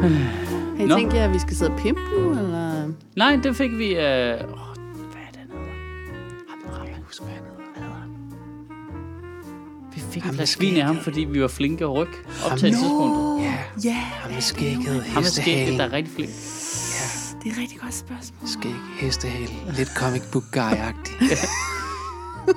Nå. tænkt jer, at vi skal sidde og pimpe nu, eller? Nej, det fik vi... Øh... Oh, hvad er hedder? Ham, jeg kan huske, hvad han hedder. Vi fik en Ham med plads vin af ham, fordi vi var flinke at rykke op til et tidspunkt. Ja, Ja, ham med skægget, Ham er skægget, der er rigtig flink. det er et rigtig godt spørgsmål. Skæg, hestehale. Lidt comic book guy-agtig.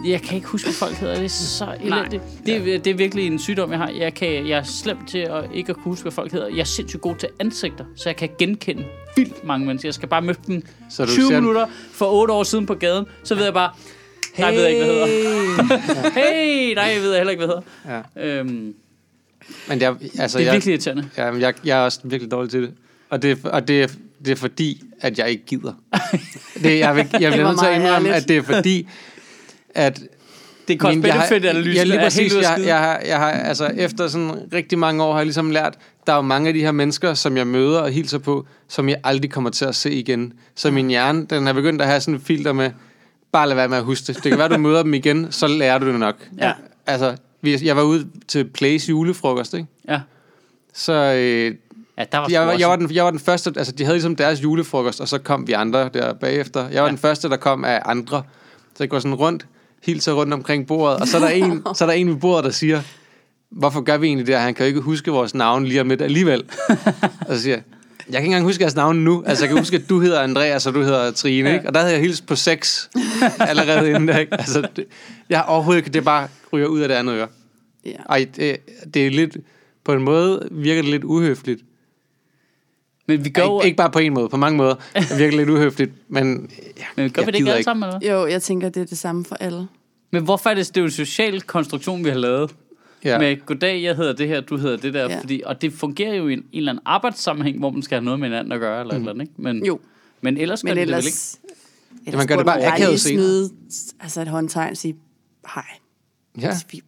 Jeg kan ikke huske, hvad folk hedder. Det er så elendigt. Det, er- det er virkelig en sygdom, jeg har. Jeg, kan, jeg er slem til at ikke at kunne huske, hvad folk hedder. Jeg er sindssygt god til ansigter, så jeg kan genkende vildt mange mennesker. Jeg skal bare møde dem Så du 20 ser- minutter for 8 år siden på gaden, så ved jeg bare, nej, jeg ved ikke, hvad hedder. hey, nej, jeg ved heller ikke, hvad hedder. Ja. Øhm, Men jeg, altså, det er jeg, virkelig irriterende. Ja, men jeg, jeg er også virkelig dårlig til det. Og det, er- og det, er, det er fordi, at jeg ikke gider. Det, jeg, vil, jeg bliver nødt til at meget indrømme, at det er fordi, at... Det er min- jeg har- cost-benefit-analysen. Ja, lige helt præcis. at Jeg, jeg, har, jeg har, altså, efter sådan rigtig mange år har jeg ligesom lært, der er jo mange af de her mennesker, som jeg møder og hilser på, som jeg aldrig kommer til at se igen. Så min hjerne, den er begyndt at have sådan et filter med, bare lad være med at huske det. Det kan være, du møder dem igen, så lærer du det nok. Ja. Altså, jeg var ude til Place julefrokost, ikke? Ja. Så øh, ja, der var jeg, også- jeg, var den, jeg var den første, altså de havde ligesom deres julefrokost, og så kom vi andre der bagefter. Jeg var Ja. den første, der kom af andre. Så jeg går sådan rundt, hilser rundt omkring bordet, og så er der en, så er der en ved bordet, der siger, hvorfor gør vi egentlig det? Han kan jo ikke huske vores navn lige om lidt alligevel. og så siger jeg, jeg kan ikke engang huske jeres navn nu. Altså, jeg kan huske, at du hedder Andreas, og du hedder Trine, Ja. ikke? Og der havde jeg hilst på seks allerede inden der, ikke? Altså, det, jeg overhovedet ikke, det bare ryger ud af det andet øre. Ja. Ej, det, det er lidt, på en måde virker det lidt uhøfligt. Men vi gør, Ikke, ikke bare på en måde, på mange måder. Det virker lidt uhøfligt, men ja, men gør vi det ikke alle sammen, eller? Jo, jeg tænker, det er det samme for alle. Men hvorfor er det, det er jo en social konstruktion, vi har lavet? Ja. Ja. Med, goddag, jeg hedder det her, du hedder det der. Ja. Ja. Fordi, og det fungerer jo i en, en eller anden arbejdssammenhæng, hvor man skal have noget med hinanden at gøre, eller mm. eller andet, ikke? Men, Jo, men ellers men gør det ellers... det vel ikke? ellers man gør det bare akavet lige senere. snyde, altså et håndtegn og sige, hej. ja, Hvis, vi,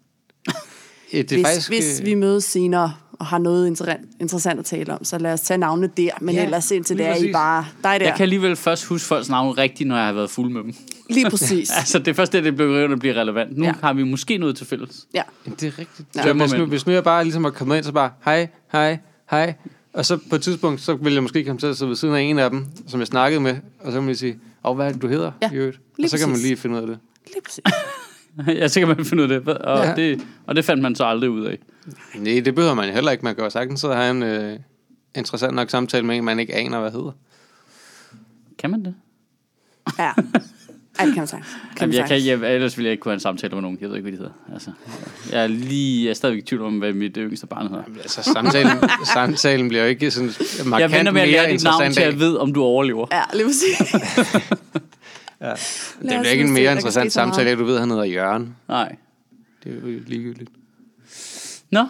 det er hvis, faktisk... hvis øh, vi mødes senere og har noget interessant, interessant at tale om, så lad os tage navnene der. Men Ja, ellers indtil det er I bare dig der. Jeg kan alligevel først huske folks navne rigtigt, når jeg har været fuld med dem. Lige præcis. altså, det er først det, det bliver, det bliver relevant. Nu Ja. har vi måske noget til fælles. Ja. Det er rigtigt. Ja. Så hvis, nu, hvis nu jeg bare ligesom var kommet ind, så bare, hej, hej, hej. Og så på et tidspunkt, så ville jeg måske komme til at sidde ved siden af en af dem, som jeg snakkede med, og så må jeg sige, og hvad er det, du hedder? Ja, og så kan man lige finde ud af det. Lige præcis. Ja, så kan man finde ud af det. Og, Ja. det. og det fandt man så aldrig ud af. Nej, det behøver man heller ikke. Man kan jo sagtens sidde og have en øh, interessant nok samtale med en, man ikke aner, hvad hedder. Kan man det? Ja. Ej, det kan man sagtens. Kan Jamen, man jeg kan, jeg, ellers ville jeg ikke kunne have en samtale med nogen. Jeg ved ikke, hvad de hedder. Altså, jeg er lige jeg er stadigvæk i tvivl om, hvad mit yngste barn hedder. Altså, samtalen, samtalen bliver jo ikke sådan markant Jeg venter med at mere lære dit navn til at vide, om du overlever. Ja, lige præcis. Det os bliver ikke en det. mere kan interessant samtale, at du ved, at han hedder Jørgen. Nej. Det er jo ligegyldigt. Nå,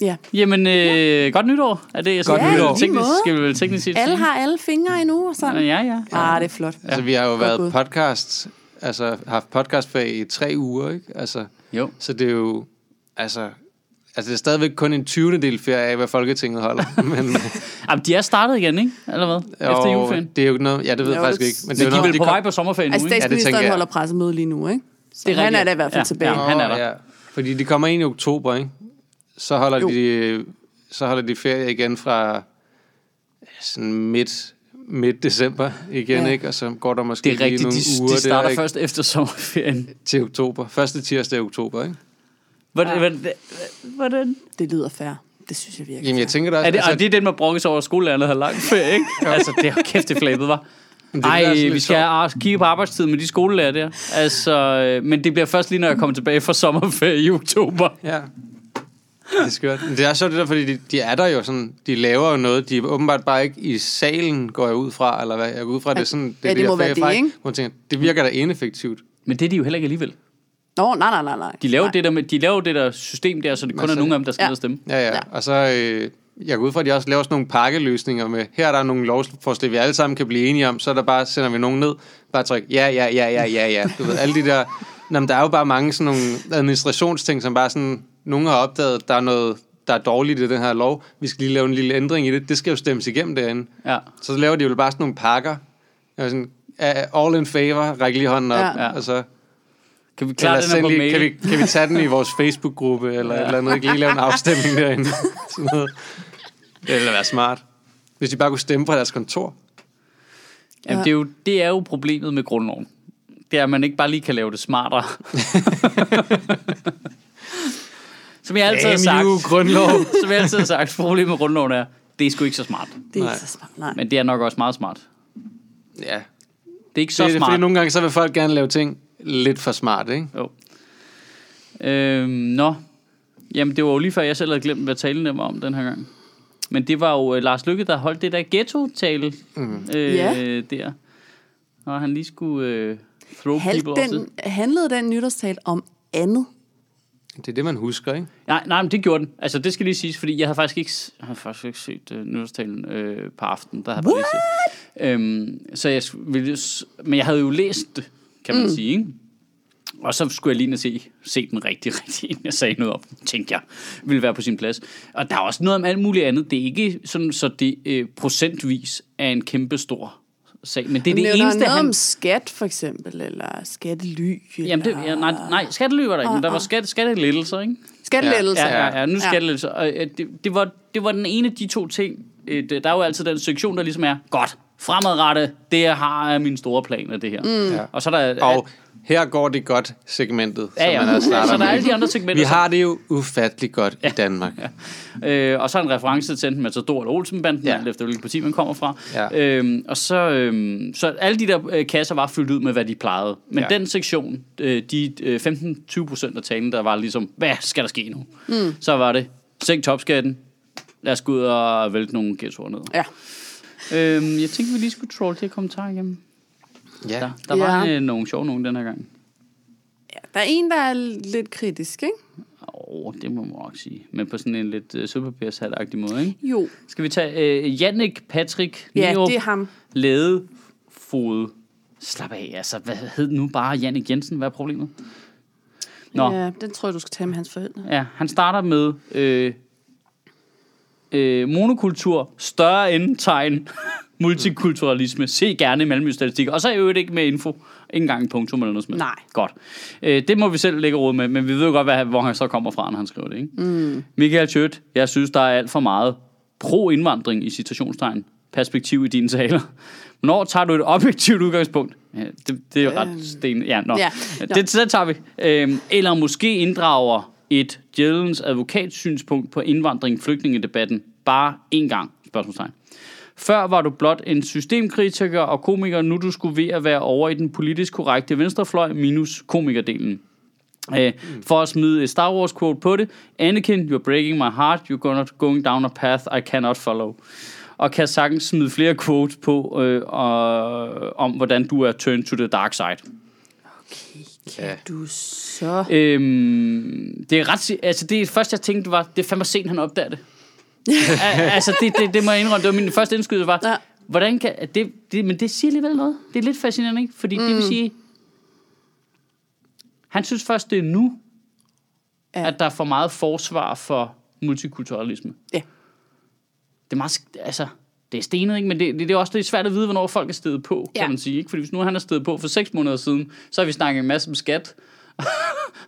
Ja. jamen, øh, godt nytår. Er det, jeg Godt skal, nytår. Teknisk, skal vi vel teknisk sige Alle har alle fingre endnu og sådan. Ja, ja. Ah, det er flot. Ja. Altså, vi har jo Godt været gået. podcast, altså haft podcastfag i tre uger, ikke? Altså, Jo. så det er jo, altså, altså det er stadigvæk kun en 20. del ferie af, hvad Folketinget holder. Men, Jamen, de er startet igen, ikke? Eller hvad? Efter juleferien. Det er jo ikke noget, ja, det ved jeg faktisk det- ikke. Men Men det er de jo er noget, vel på vej på sommerferien nu, Altså, ikke? det tænker statsministeren jeg. holder pressemøde lige nu, ikke? Så Det er han er da i hvert fald Ja, tilbage. ja. han er der. Ja, fordi de kommer ind i oktober, ikke? Så holder, Jo. de, så holder de ferie igen fra ja, sådan midt, midt december igen, Ja. ikke? Og så går der måske Det er rigtigt, lige nogle de, uger de starter der, ikke? først efter sommerferien. til oktober. Første tirsdag i oktober, ikke? Hvordan? Ja. hvordan- Hvordan? Det lyder fair. Det synes jeg virkelig. Jamen, jeg tænker da også... Er det, altså, og det er den, man brokkes over, at skolelærerne har lang ferie, ikke? altså, det er kæft, det flabet, var. det Ej, også lidt vi skal ar- kigge på arbejdstid med de skolelærer der. Altså, øh, men det bliver først lige, når jeg kommer tilbage fra sommerferie i oktober. Ja. Det er skørt. Men det er så det der, fordi de, de er der jo sådan, de laver jo noget, de er åbenbart bare ikke i salen, går jeg ud fra, eller hvad, jeg går ud fra, det er sådan, Ja, det de må der være det, ikke? Man tænker, det virker da ineffektivt. Men det er de jo heller ikke alligevel. Nå, nej, nej, nej, nej. De laver, nej. det der, med, de laver det der system der, så det kun Altså, er nogle af dem, der skal ja. stemme. Ja, ja. Ja. Og så, øh, jeg går ud fra, at de også laver sådan nogle pakkeløsninger med, her er der nogle lovforslag, vi alle sammen kan blive enige om, så er der bare, sender vi nogen ned, bare tryk, ja, ja, ja, ja, ja, ja. Du ved, alle de der, Nå, men der er jo bare mange sådan nogle administrationsting, som bare sådan, nogen har opdaget, der er noget, der er dårligt i den her lov, vi skal lige lave en lille ændring i det, det skal jo stemmes igennem derinde. Ja. Så laver de jo bare sådan nogle pakker, Jeg sådan, all in favor, ræk lige hånden op, ja. og så Kan vi klare eller den her send på lige, mail? kan, vi, kan vi tage den i vores Facebook-gruppe, eller ja. et eller andet, ikke lige lave en afstemning derinde. Sådan noget. Det ville være smart. Hvis de bare kunne stemme fra deres kontor. Jamen, Ja. det, er jo, det er jo problemet med grundloven. Det er, at man ikke bare lige kan lave det smartere. som jeg altid har sagt, you, grundlov. som jeg altid har sagt, problemet med grundloven er, det er sgu ikke så smart. Det er Nej. ikke så smart. Nej. Men det er nok også meget smart. Ja. Det er ikke Så så det er, smart. fordi nogle gange, så vil folk gerne lave ting lidt for smart, ikke? Jo. Øhm, nå. Jamen, det var jo lige før, jeg selv havde glemt, hvad talen var om den her gang. Men det var jo uh, Lars Lykke, der holdt det der ghetto-tale mm. øh, Ja. der. Og han lige skulle øh, throw Halv, people den, handlede den nytårstal om andet? Det er det, man husker, ikke? Nej, nej, men det gjorde den. Altså, det skal lige siges, fordi jeg havde faktisk ikke, jeg havde faktisk ikke set uh, nytårstalen øh, på aftenen. Der havde jeg bare lige set. Øhm, så jeg ville, men jeg havde jo læst det, kan man mm. sige, ikke? Og så skulle jeg lige og se, se den rigtig, rigtig, inden jeg sagde noget om tænkte jeg, ville være på sin plads. Og der er også noget om alt muligt andet. Det er ikke sådan, så det øh, procentvis er en kæmpe stor sag. Men det er det Nævner eneste, noget han... om skat, for eksempel, eller skattely? Jamen, det, eller ja, nej, nej, skattely var der ikke, men der var skat, skattelettelser, ikke? Skattelettelser. Ja, ja, ja, nu skal ja. Og, øh, det, det, var, det var den ene af de to ting. Øh, Der er jo altid den sektion, der ligesom er, godt, fremadrettet, det har jeg mine store planer, det her. Mm. Ja. Og så er der... Og her går det godt, segmentet, ja, ja, som man har startet så der er alle de andre segmenter. Vi har det jo ufatteligt godt i Danmark. Øh, og så en reference til enten Matador eller Olsenbanden, ja. Ja. alt efter hvilket parti man kommer fra. Ja. Øhm, og så, øhm, så alle de der øh, kasser var fyldt ud med, hvad de plejede. Men ja. Ja. den sektion, øh, de øh, 15-20 procent af talen, der var ligesom, hvad skal der ske nu? Mm. Så var det, sænk topskatten, lad os gå ud og vælte nogle ghettoer ned. Ja. Øhm, jeg tænkte, vi lige skulle trolle de her kommentarer igennem. Ja. Der, der var Ja. øh, nogle sjove nogen den her gang. ja. Der er en, der er lidt kritisk, ikke? Åh, oh, det må man nok sige. Men på sådan en lidt øh, superpapirshat-agtig måde, ikke? Jo. Skal vi tage øh, Jannik Patrick Ja, det er ham. Ladefod. Slap af, altså, hvad hed nu bare Jannik Jensen? Hvad er problemet? Nå, ja. Ja, den tror jeg, du skal tage med hans forældre. ja, han starter med øh, øh, monokultur, større endtegn, multikulturalisme, se gerne Malmø-statistikker, og så er jo ikke med info, ikke engang en punktum eller noget som. Nej. Godt. Øh, det må vi selv lægge råd med, men vi ved jo godt, hvad, hvor han så kommer fra, når han skriver det. Ikke? Mm. Michael Tjøt, jeg synes, der er alt for meget pro-indvandring i citationstegn, perspektiv i dine taler. Hvornår tager du et objektivt udgangspunkt? Ja, det, det er jo ret sten. Ja, nå. Ja, nå. det, det tager vi. Øhm, eller måske inddrager et djævelens advokatsynspunkt på indvandring flygtningedebatten bare én gang, spørgsmålstegn. Før var du blot en systemkritiker og komiker, nu du skulle ved at være over i den politisk korrekte venstrefløj minus komikerdelen. Øh, for at smide et Star Wars quote på det. Anakin, you're breaking my heart. You're gonna, going down a path I cannot follow. Og kan sagtens smide flere quotes på, øh, og, om hvordan du er turned to the dark side. Okay, kan ja. du så... Øhm, det er ret... Altså, det første, jeg tænkte, var, det er fandme sent, han opdager det. Al- altså, det, det, det må jeg indrømme. Det var min første indskydelse, var, Ja. hvordan kan... Det, det, men det siger alligevel noget. Det er lidt fascinerende, ikke? Fordi mm. det vil sige... Han synes først, det er nu, Ja. at der er for meget forsvar for multikulturalisme. Ja. Det er meget... Altså, det er stenet, ikke? Men det, det, det er også lidt svært at vide, hvornår folk er stedet på, Ja. kan man sige. Ikke? Fordi hvis nu han er stedet på for seks måneder siden, så har vi snakket en masse om skat.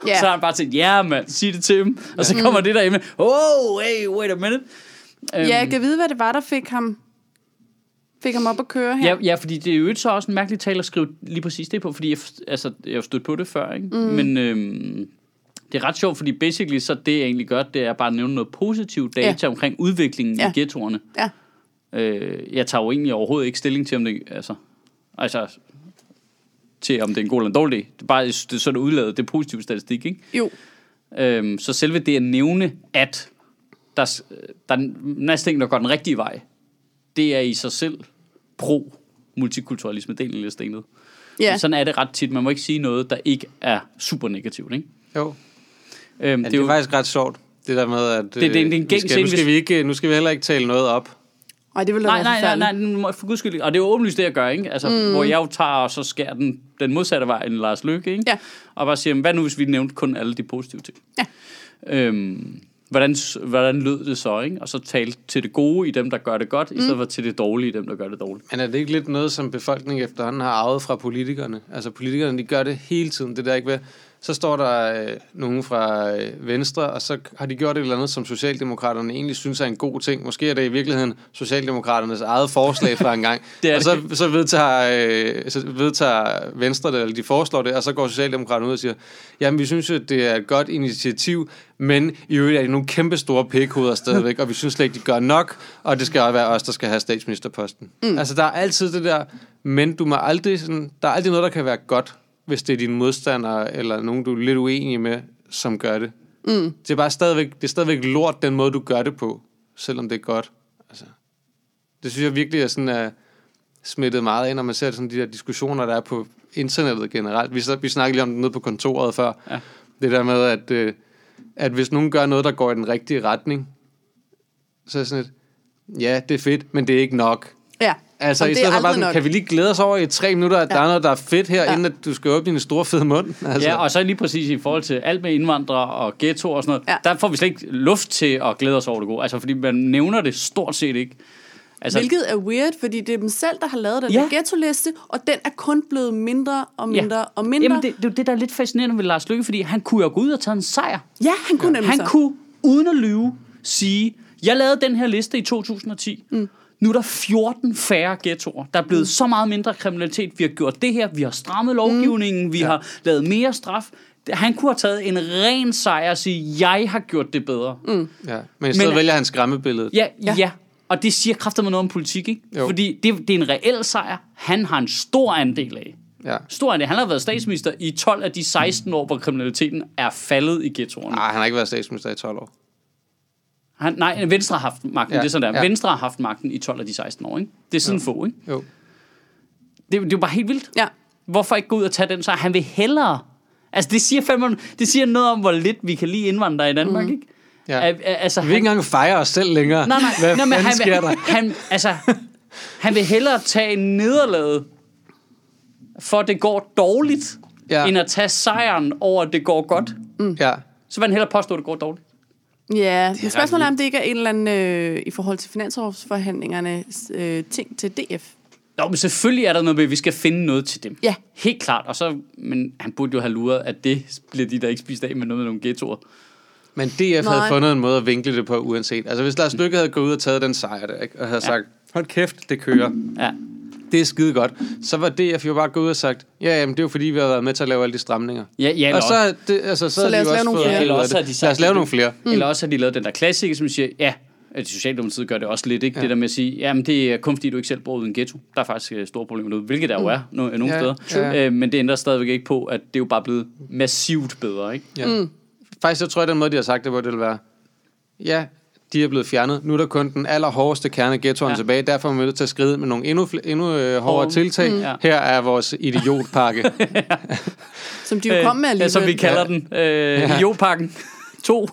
Ja. Så har han bare tænkt, ja yeah, mand, sig det til dem. Og så kommer det der med, oh, hey, wait a minute. Øhm, Ja, jeg kan vide, hvad det var, der fik ham, fik ham op at køre her. Ja, ja, fordi det er jo så også en mærkelig tale at skrive lige præcis det på, fordi jeg, altså, jeg har stødt på det før, ikke? Mm. Men øhm, det er ret sjovt, fordi basically så det, jeg egentlig gør, det er bare at nævne noget positivt data ja. omkring udviklingen ja. Ja. i ghettoerne. Ja. Øh, jeg tager jo egentlig overhovedet ikke stilling til, om det, altså, altså, til om det er en god eller en dårlig. Det er bare, det er sådan udladet, det er positiv statistik, ikke? Jo. Øhm, så selve det at nævne, at der, der er en masse ting, der går den rigtige vej, det er i sig selv pro-multikulturalisme delen af stenet. Ja. Sådan er det ret tit. Man må ikke sige noget, der ikke er super negativt. Ikke? Jo. Øhm, Ja, det er jo faktisk ret sjovt, det der med, at det er en- det er en øh, gængs vi skal, nu, skal hvis- vi ikke, nu skal vi heller ikke tale noget op. Ej, det ville da Nej, være nej, nej, nej, for guds skyld. Og det er jo åbenlyst det, jeg gør, ikke? Altså, mm. hvor jeg jo tager og så skærer den, den modsatte vej end Lars Løkke, ikke? Ja. Og bare siger, hvad nu, hvis vi nævnte kun alle de positive ting? Ja. Øhm, hvordan, hvordan lød det så, ikke? Og så tale til det gode i dem, der gør det godt, mm. i stedet for til det dårlige i dem, der gør det dårligt. Men er det ikke lidt noget, som befolkningen efterhånden har arvet fra politikerne? Altså politikerne, de gør det hele tiden. Det der ikke ved, så står der øh, nogen fra øh, Venstre, og så har de gjort et eller andet, som Socialdemokraterne egentlig synes er en god ting. Måske er det i virkeligheden Socialdemokraternes eget forslag fra en gang. Det og så, så, vedtager, øh, så vedtager Venstre det, eller de foreslår det, og så går Socialdemokraterne ud og siger, jamen vi synes, at det er et godt initiativ, men i øvrigt er det nogle kæmpe store pikhoveder stadigvæk, og vi synes slet ikke, de gør nok, og det skal også være os, der skal have statsministerposten. Mm. Altså der er altid det der, men du må aldrig sådan, der er aldrig noget, der kan være godt, hvis det er dine modstandere, eller nogen, du er lidt uenig med, som gør det. Mm. Det er bare stadigvæk, det er stadigvæk lort, den måde, du gør det på, selvom det er godt. Altså, det synes jeg virkelig er sådan, er smittet meget ind, når man ser sådan de der diskussioner, der er på internettet generelt. Vi, vi snakkede lige om det nede på kontoret før. Ja. Det der med, at, øh, at hvis nogen gør noget, der går i den rigtige retning, så er det sådan et, ja, det er fedt, men det er ikke nok. Ja. Altså, i stedet for bare sådan, kan vi lige glæde os over i tre minutter, at ja. der er noget, der er fedt her, ja. inden at du skal åbne din store fede mund? Altså. Ja, og så lige præcis i forhold til alt med indvandrere og ghetto og sådan noget, ja. der får vi slet ikke luft til at glæde os over det gode. Altså, fordi man nævner det stort set ikke. Altså, Hvilket er weird, fordi det er dem selv, der har lavet den ja. ghetto-liste, og den er kun blevet mindre og mindre ja. og mindre. Jamen, det, det er det, der er lidt fascinerende ved Lars Lykke, fordi han kunne jo gå ud og tage en sejr. Ja, han kunne ja. nemlig Han så. kunne, uden at lyve, sige, jeg lavede den her liste i 2010. Mm. Nu er der 14 færre ghettoer. Der er blevet mm. så meget mindre kriminalitet. Vi har gjort det her. Vi har strammet lovgivningen. Mm. Vi ja. har lavet mere straf. Han kunne have taget en ren sejr og sige, jeg har gjort det bedre. Mm. Ja. Men i stedet Men, vælger han skræmmebilledet. Ja, ja. ja. Og det siger kraftigt noget om politik, ikke? Jo. Fordi det, det er en reel sejr. Han har en stor andel af. Ja. Stor andel. Han har været statsminister i 12 af de 16 år, hvor kriminaliteten er faldet i ghettoerne. Nej, han har ikke været statsminister i 12 år. Han, nej, Venstre har haft magten. Ja. Det er sådan der. Ja. Venstre har haft magten i 12 af de 16 år, ikke? Det er sådan jo. få, ikke? Jo. Det, det er jo bare helt vildt. Ja. Hvorfor ikke gå ud og tage den så? Han vil hellere... Altså, det siger, fandme, det siger noget om, hvor lidt vi kan lide indvandrere i Danmark, mm. ikke? Ja. A, altså, vi vil ikke engang fejre os selv længere. Nej, nej. Hvad nej, men han, sker der? Han, altså, han vil hellere tage en nederlag, for det går dårligt, ja. end at tage sejren over, at det går godt. Mm. Ja. Så vil han hellere påstå, at det går dårligt. Ja, men spørgsmålet er, om det ikke er en eller anden, øh, i forhold til finansårsforhandlingerne, øh, ting til DF. Nå, men selvfølgelig er der noget med, at vi skal finde noget til dem. Ja. Helt klart. Og så, men han burde jo have luret, at det bliver de, der ikke spist af med noget med nogle ghettoer. Men DF Nej. havde fundet en måde at vinkle det på, uanset. Altså, hvis Lars Lykke havde gået ud og taget den sejr der, ikke? og havde ja. sagt, hold kæft, det kører. Ja. Det er skide godt. Så var DF jo bare gået ud og sagt, ja, jamen, det er jo fordi, vi har været med til at lave alle de stramninger. Ja, ja, og så, det, altså, så, så lad os lave nogle flere. Eller også, de sagt, lad os lave nogle flere. Mm. Eller også har de lavet den der klassiker, som siger, ja, at Socialdemokratiet gør det også lidt, ikke? Ja. Det der med at sige, jamen det er kun fordi, du ikke selv bor i en ghetto. Der er faktisk øh, store problemer derude, hvilket der jo mm. er no- nogle ja, steder. Ja. Øh, men det ændrer stadigvæk ikke på, at det er jo bare blevet massivt bedre, ikke? Ja. Mm. Faktisk, så tror jeg, den måde, de har sagt det på, det vil være, ja, de er blevet fjernet. Nu er der kun den allerhårdeste kerne ghettoen ja. tilbage. Derfor er vi nødt til at skride med nogle endnu, endnu øh, hårdere tiltag. Mm. Her er vores idiotpakke. ja. Som de jo kom med alligevel. Ja, som vi kalder ja. den. Øh, ja. Idiotpakken 2.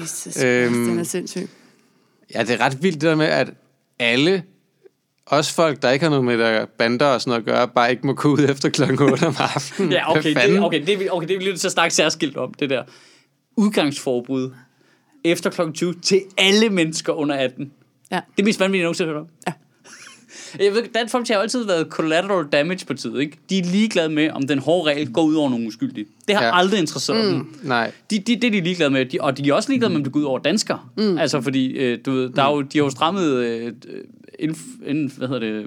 Jesus øhm, den er sindssyg. Ja, det er ret vildt det der med, at alle også folk, der ikke har noget med der bander og sådan noget at gøre, bare ikke må gå ud efter klokken 8 om aftenen. ja, okay, det, okay, det, okay, det er vi nødt til at snakke særskilt om, det der udgangsforbud efter klokken 20 til alle mennesker under 18. Ja. Det er mest vanvittigt, jeg nogensinde har hørt om. Ja. Jeg ved, Dansk Folkeparti har altid været collateral damage på tid, ikke? De er ligeglade med, om den hårde regel går ud over nogle uskyldige. Det har ja. aldrig interesseret mm. dem. Nej. De, de, det er de ligeglade med. De, og de er også ligeglade med, om det går ud over danskere. Mm. Altså, fordi øh, du ved, der er jo, de har jo strammet øh, ind, ind, hvad hedder det,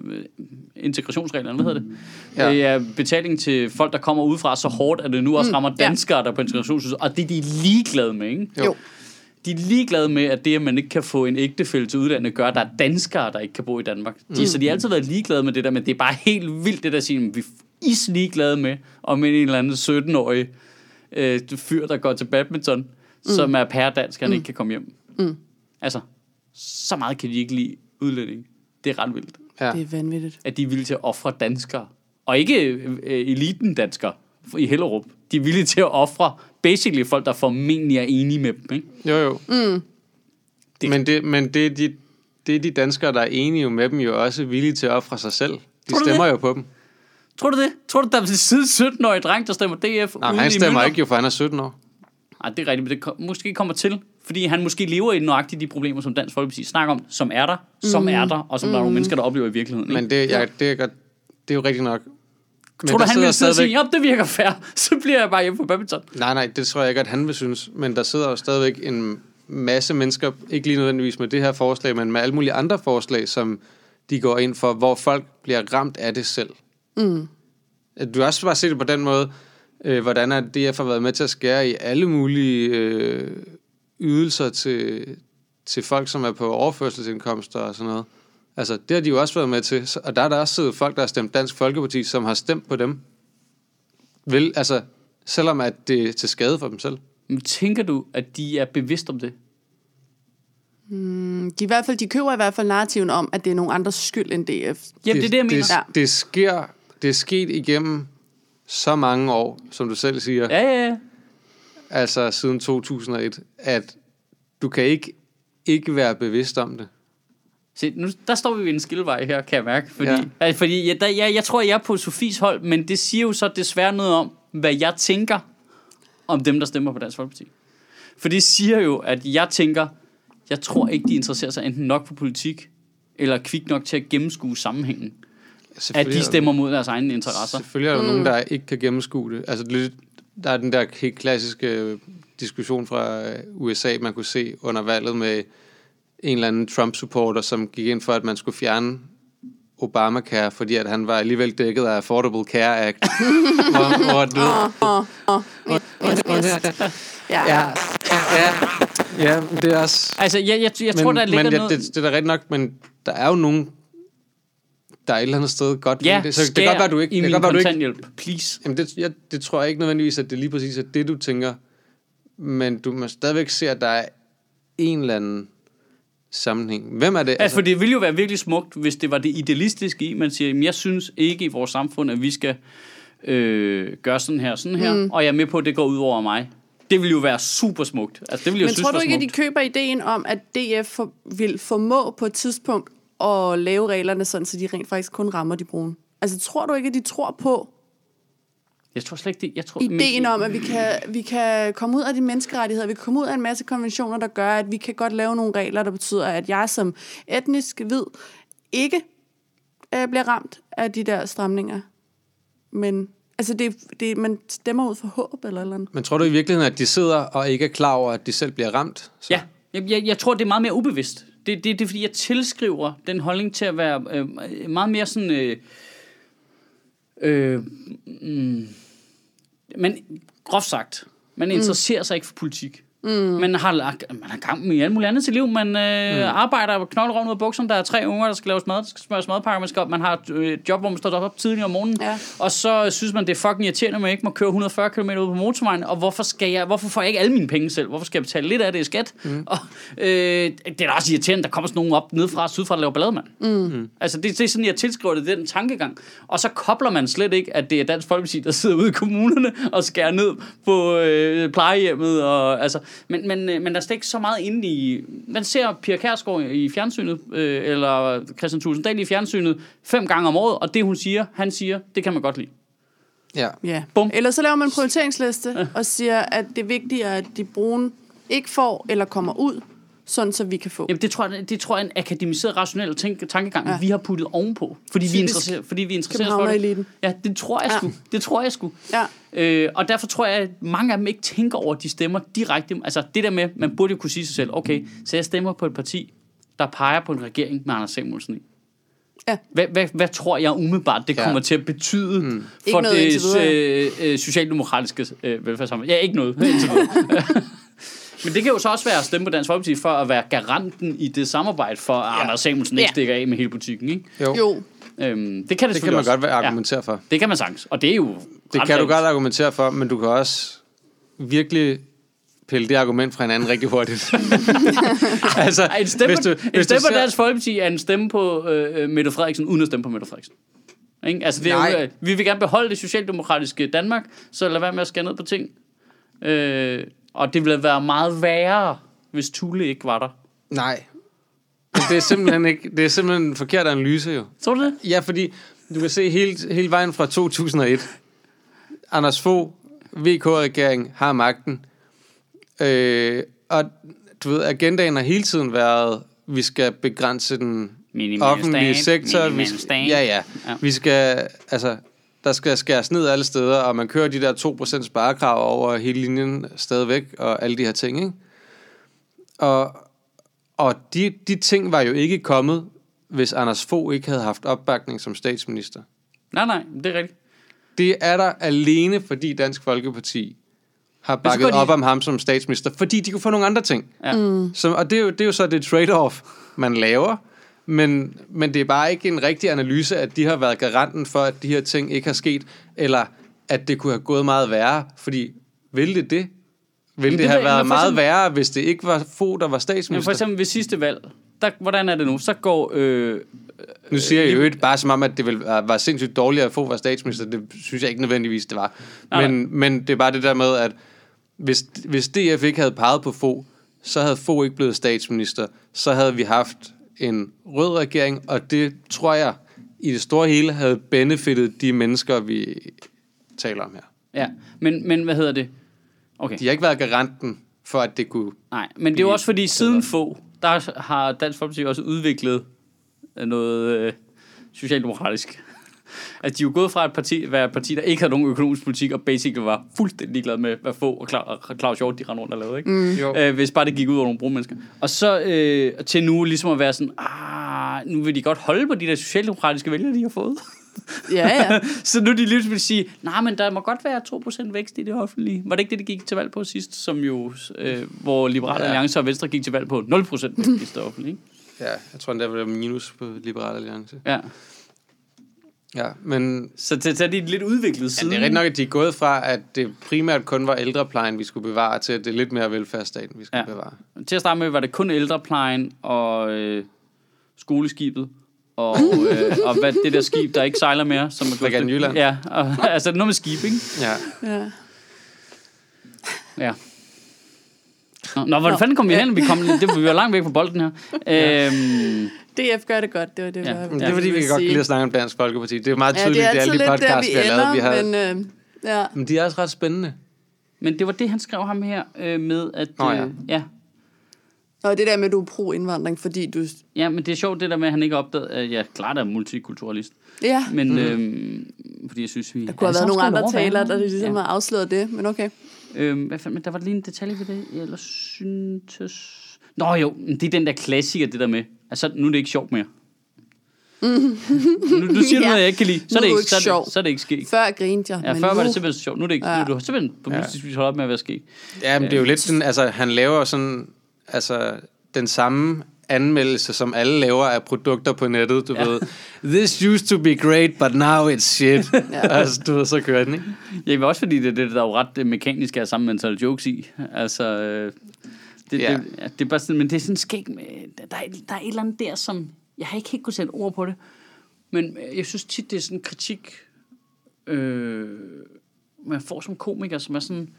integrationsreglerne, hvad hedder det? Ja. Det er betaling til folk, der kommer udefra så hårdt, at det nu også mm. rammer danskere, der er på integrationshuset. Og det er de ligeglade med, ikke? Jo. jo de er ligeglade med, at det, at man ikke kan få en ægtefælde til udlandet, gør, at der er danskere, der ikke kan bo i Danmark. De, mm. Så de har altid været ligeglade med det der, men det er bare helt vildt, det der siger, vi er is ligeglade med, om en eller anden 17-årig øh, fyr, der går til badminton, mm. som er pærdansk, han mm. ikke kan komme hjem. Mm. Altså, så meget kan de ikke lide udlænding. Det er ret vildt. Ja. Det er vanvittigt. At de er villige til at ofre danskere. Og ikke øh, eliten danskere i Hellerup. De er villige til at ofre basically folk, der formentlig er enige med dem. Ikke? Jo, jo. Mm. Det. Men, det, men det, er de, det er de danskere, der er enige med dem, jo også villige til at ofre sig selv. De Tror stemmer jo på dem. Tror du det? Tror du, der er en 17-årig dreng, der stemmer DF? Nej, han stemmer ikke jo, for han er 17 år. Nej, det er rigtigt, men det måske kommer til. Fordi han måske lever i nøjagtigt de problemer, som Dansk Folkeparti snakker om, som er der, som mm. er der, og som mm. der er nogle mennesker, der oplever i virkeligheden. Ikke? Men det, ja, det, er, det er jo rigtigt nok Men Tror du, han vil sidde og sige, ja, det virker fair, så bliver jeg bare hjemme på badminton. Nej, nej, det tror jeg ikke, at han vil synes. Men der sidder jo stadigvæk en masse mennesker, ikke lige nødvendigvis med det her forslag, men med alle mulige andre forslag, som de går ind for, hvor folk bliver ramt af det selv. Mm. Du har også bare set det på den måde, øh, hvordan at DF har været med til at skære i alle mulige øh, ydelser til, til folk, som er på overførselsindkomster og sådan noget. Altså, det har de jo også været med til. Og der er der også siddet folk, der har stemt Dansk Folkeparti, som har stemt på dem. Vel, altså, selvom at det er til skade for dem selv. Men tænker du, at de er bevidst om det? De, i hvert fald, de køber i hvert fald narrativen om, at det er nogen andres skyld end DF. Jamen, det, det er det, jeg mener. Det, Ja. det, sker, det er sket igennem så mange år, som du selv siger, Ja, ja, ja. altså siden 2001, at du kan ikke ikke være bevidst om det. Se, nu, der står vi ved en skillevej her, kan jeg mærke. Fordi, Ja. ja. altså, fordi jeg, der, jeg, jeg tror, jeg er på Sofies hold, men det siger jo så desværre noget om, hvad jeg tænker om dem, der stemmer på Dansk Folkeparti. For det siger jo, at jeg tænker, jeg tror ikke, de interesserer sig enten nok for politik, eller kvik nok til at gennemskue sammenhængen. At de er stemmer mod deres egne interesser. Selvfølgelig er der mm. nogen, der ikke kan gennemskue det. Altså, der er den der helt klassiske diskussion fra øh, USA, man kunne se under valget med en eller anden Trump-supporter, som gik ind for, at man skulle fjerne Obamacare, fordi at han var alligevel dækket af Affordable Care Act. hvor, hvor, du, Ja. ja, ja, ja, det er også... Altså, jeg, jeg, jeg tror, men, der ligger men, ja, noget... det, det er da rigtigt nok, men der er jo nogen, der er et eller andet sted godt ja, det. Så det kan godt være, du ikke... i det min du ikke kontanthjælp, please. Jamen det, jeg, det tror jeg ikke nødvendigvis, at det lige præcis er det, du tænker. Men du må stadigvæk se, at der er en eller anden sammenhæng. Hvem er det? Altså, for det ville jo være virkelig smukt, hvis det var det idealistiske i, man siger, "Jamen, jeg synes ikke i vores samfund, at vi skal øh, gøre sådan her sådan her, mm. og jeg er med på, at det går ud over mig. Det ville jo være super smukt. Altså, det ville jeg Men synes tror du ikke, at de køber ideen om, at DF for, vil formå på et tidspunkt at lave reglerne sådan, så de rent faktisk kun rammer de brune? Altså, tror du ikke, at de tror på Jeg tror slet ikke det. Jeg tror, ideen om, at vi kan, vi kan komme ud af de menneskerettigheder, vi kan komme ud af en masse konventioner, der gør, at vi kan godt lave nogle regler, der betyder, at jeg som etnisk hvid ikke øh, bliver ramt af de der stramninger. Men altså, det, det, man stemmer ud for håb eller eller andet. Men tror du i virkeligheden, at de sidder og ikke er klar over, at de selv bliver ramt? Så? Ja, jeg, jeg, jeg tror, det er meget mere ubevidst. Det, det, det er, fordi jeg tilskriver den holdning til at være øh, meget mere sådan... Øh, øh, mm, men groft sagt, man interesserer sig ikke for politik. Mm. Man, har, man har gang med alt muligt andet til liv. Man øh, mm. arbejder og knokler rundt ud af bukserne. Der er tre unger, der skal laves mad. Der skal smøres madpakker. Man, skal, man har et øh, job, hvor man står op tidligere om morgenen. Ja. Og så synes man, det er fucking irriterende, at man ikke må køre 140 km ud på motorvejen. Og hvorfor, skal jeg, hvorfor får jeg ikke alle mine penge selv? Hvorfor skal jeg betale lidt af det i skat? Mm. Og, øh, det er da også irriterende, der kommer sådan nogen op nedefra og sydfra, der laver ballade, mand. Mm. Altså, det, det er sådan, jeg tilskriver det, den tankegang. Og så kobler man slet ikke, at det er Dansk Folkeparti, der sidder ude i kommunerne og skærer ned på øh, plejehjemmet. Og, altså, men, men, øh, men der er slet ikke så meget inde i... Man ser Pia Kærsgaard i fjernsynet, øh, eller Christian Tulsendal i fjernsynet, fem gange om året, og det hun siger, han siger, det kan man godt lide. ja. Ja. Bum. Eller så laver man en prioriteringsliste ja. og siger, at det er vigtigere, at de brune ikke får eller kommer ud, sådan så vi kan få. Jamen, det tror jeg, det tror jeg er en akademiseret, rationel tænk, tankegang, ja. Ja. vi har puttet ovenpå, fordi vi Typisk interesserer, fordi vi interesserer os for det. Københavnereliten. Ja, det tror jeg Ja. sgu. Det tror jeg sgu. Ja. Øh, og derfor tror jeg, at mange af dem ikke tænker over, at de stemmer direkte. Altså det der med, man burde jo kunne sige sig selv, okay, så jeg stemmer på et parti, der peger på en regering med Anders Samuelsen i. Ja. Hvad, hvad, hvad tror jeg umiddelbart, det Ja. kommer til at betyde mm. for det øh, øh, socialdemokratiske øh, velfærdssamfund? Ja, ikke noget. Men det kan jo så også være at stemme på Dansk Folkeparti for at være garanten i det samarbejde, for at ja. Anders Samuelsen ikke Ja. stikker af med hele butikken. Ikke? Jo. Jo, Øhm, det kan det, Det kan man selvfølgelig godt også. argumentere for. Ja, det kan man sagtens. Og det er jo... Det kan du godt argumentere for, men du kan også virkelig pille det argument fra hinanden rigtig hurtigt. altså, Ej, en stemme, hvis du, en hvis stemme du på Dansk Folkeparti er en stemme på øh, øh, Mette Frederiksen, uden at stemme på Mette Frederiksen. Ikke? Altså, det er jo, øh, vi vil gerne beholde det socialdemokratiske Danmark, så lad være med at skære ned på ting. Øh, og det ville være meget værre, hvis Tule ikke var der. Nej. Men Det er simpelthen ikke, det er simpelthen en forkert analyse jo. Tror du det? Ja, fordi du kan se hele, hele vejen fra 2001. Anders Fogh, VK-regering, har magten. Øh, og du ved, agendaen har hele tiden været, vi skal begrænse den Minimale offentlige stat, sektor. Vi ja, ja, Ja. Vi skal, altså, der skal skæres ned alle steder, og man kører de der 2% sparekrav over hele linjen stadigvæk, og alle de her ting, ikke? Og, og de, de ting var jo ikke kommet, hvis Anders Fogh ikke havde haft opbakning som statsminister. Nej, nej, det er rigtigt. Det er der alene, fordi Dansk Folkeparti har bakket de- op om ham som statsminister, fordi de kunne få nogle andre ting. Ja. Mm. Så, og det er, jo, det er jo så det trade-off, man laver. Men, men det er bare ikke en rigtig analyse, at de har været garanten for, at de her ting ikke har sket, eller at det kunne have gået meget værre. Fordi vil det det? Vil det, det have været men meget eksempel- værre, hvis det ikke var få, der var Men statsminister? for eksempel ved sidste valg, der, hvordan er det nu? Så går... Øh, nu siger jeg jo ikke bare som om, at det ville være var sindssygt dårligt at få var statsminister. Det synes jeg ikke nødvendigvis, det var. Nej, Men, men det er bare det der med, at hvis, hvis DF ikke havde peget på få, så havde få ikke blevet statsminister. Så havde vi haft en rød regering, og det tror jeg i det store hele havde benefitet de mennesker, vi taler om her. ja, men, men hvad hedder det? Okay. De har ikke været garanten for, at det kunne... Nej, men det er jo også fordi, siden få, der har Dansk Folkeparti også udviklet øh, noget øh, socialdemokratisk. At de er jo gået fra et parti, være et parti, der ikke havde nogen økonomisk politik, og basically var fuldstændig ligeglad med, hvad få og Cla- og Claus Hjort, de rendte rundt og lavede, ikke? Mm. Jo. Øh, hvis bare det gik ud over nogle brune mennesker. Og så øh, til nu ligesom at være sådan, ah, nu vil de godt holde på de der socialdemokratiske vælgere, de har fået. Ja, ja. så nu de lige vil sige, nej, men der må godt være 2% vækst i det offentlige. Var det ikke det, de gik til valg på sidst, som jo, øh, hvor Liberale Ja. Alliance og Venstre gik til valg på 0% vækst i det offentlige, ikke? Ja, jeg tror endda, det var minus på Liberal Alliance. Ja. Ja, men Så det, så er de lidt udviklet Ja, siden. det er rigtig nok, at de er gået fra, at det primært kun var ældreplejen, vi skulle bevare, til at det er lidt mere velfærdsstaten, vi skal Ja. ja. bevare. Til at starte med var det kun ældreplejen og øh, skoleskibet. Og, øh, og hvad, det der skib, der ikke sejler mere. Som er Fregatten Jylland. Ja, og, altså noget med skib, ikke? Ja. ja. Ja. Nå, Nå hvor Nå. fanden kom vi hen? Vi, kom, det, vi var langt væk fra bolden her. Øhm, DF gør det godt, det var det, Ja. Men det er fordi, vi kan godt lide at snakke om Dansk Folkeparti. Det er jo meget Ja, tydeligt, det er det er altid alle de der, podcasts, vi vi har lavet. Vi har, men øh, ja. men de er også ret spændende. men det var det, han skrev ham her øh, med, at... Nå ja. Øh, ja. Og det der med, at du er pro-indvandring, fordi du... Ja, men det er sjovt det der med, at han ikke opdagede, at jeg klart er multikulturalist. Ja, Men mm. øhm, fordi jeg synes, vi... der kunne have været nogle andre taler, der ligesom har afsløret det, men okay. Øhm, hvad fanden, men der var lige en detalje ved det, jeg ellers syntes... Nå jo, det er den der klassiker, det der med, altså nu er det ikke sjovt mere. nu, du siger Ja. noget, jeg ikke kan lide, så er Nu det er du ikke, ikke så er det, så er det ikke sket. Før grinte jeg, Ja, men før nu... var det simpelthen så sjovt. Nu er det ikke, Ja. nu er du simpelthen på mystisk vis holdt op med at være sket. Ja, men det er jo lidt sådan, altså han laver sådan, altså den samme anmeldelse, som alle laver af produkter på nettet, du Ja. ja. ved. This used to be great, but now it's shit. ja. Altså, du ved, så kører den, ikke? Ja, men også fordi det, det der er jo ret mekanisk er samme antal jokes i. Altså, øh, det, Ja. det, ja, det er bare sådan, men det er sådan skæg med, der, er, der er et eller andet der, som, jeg har ikke helt kunne sætte ord på det, men øh, jeg synes tit, det er sådan en kritik, øh, man får som komiker, som er sådan,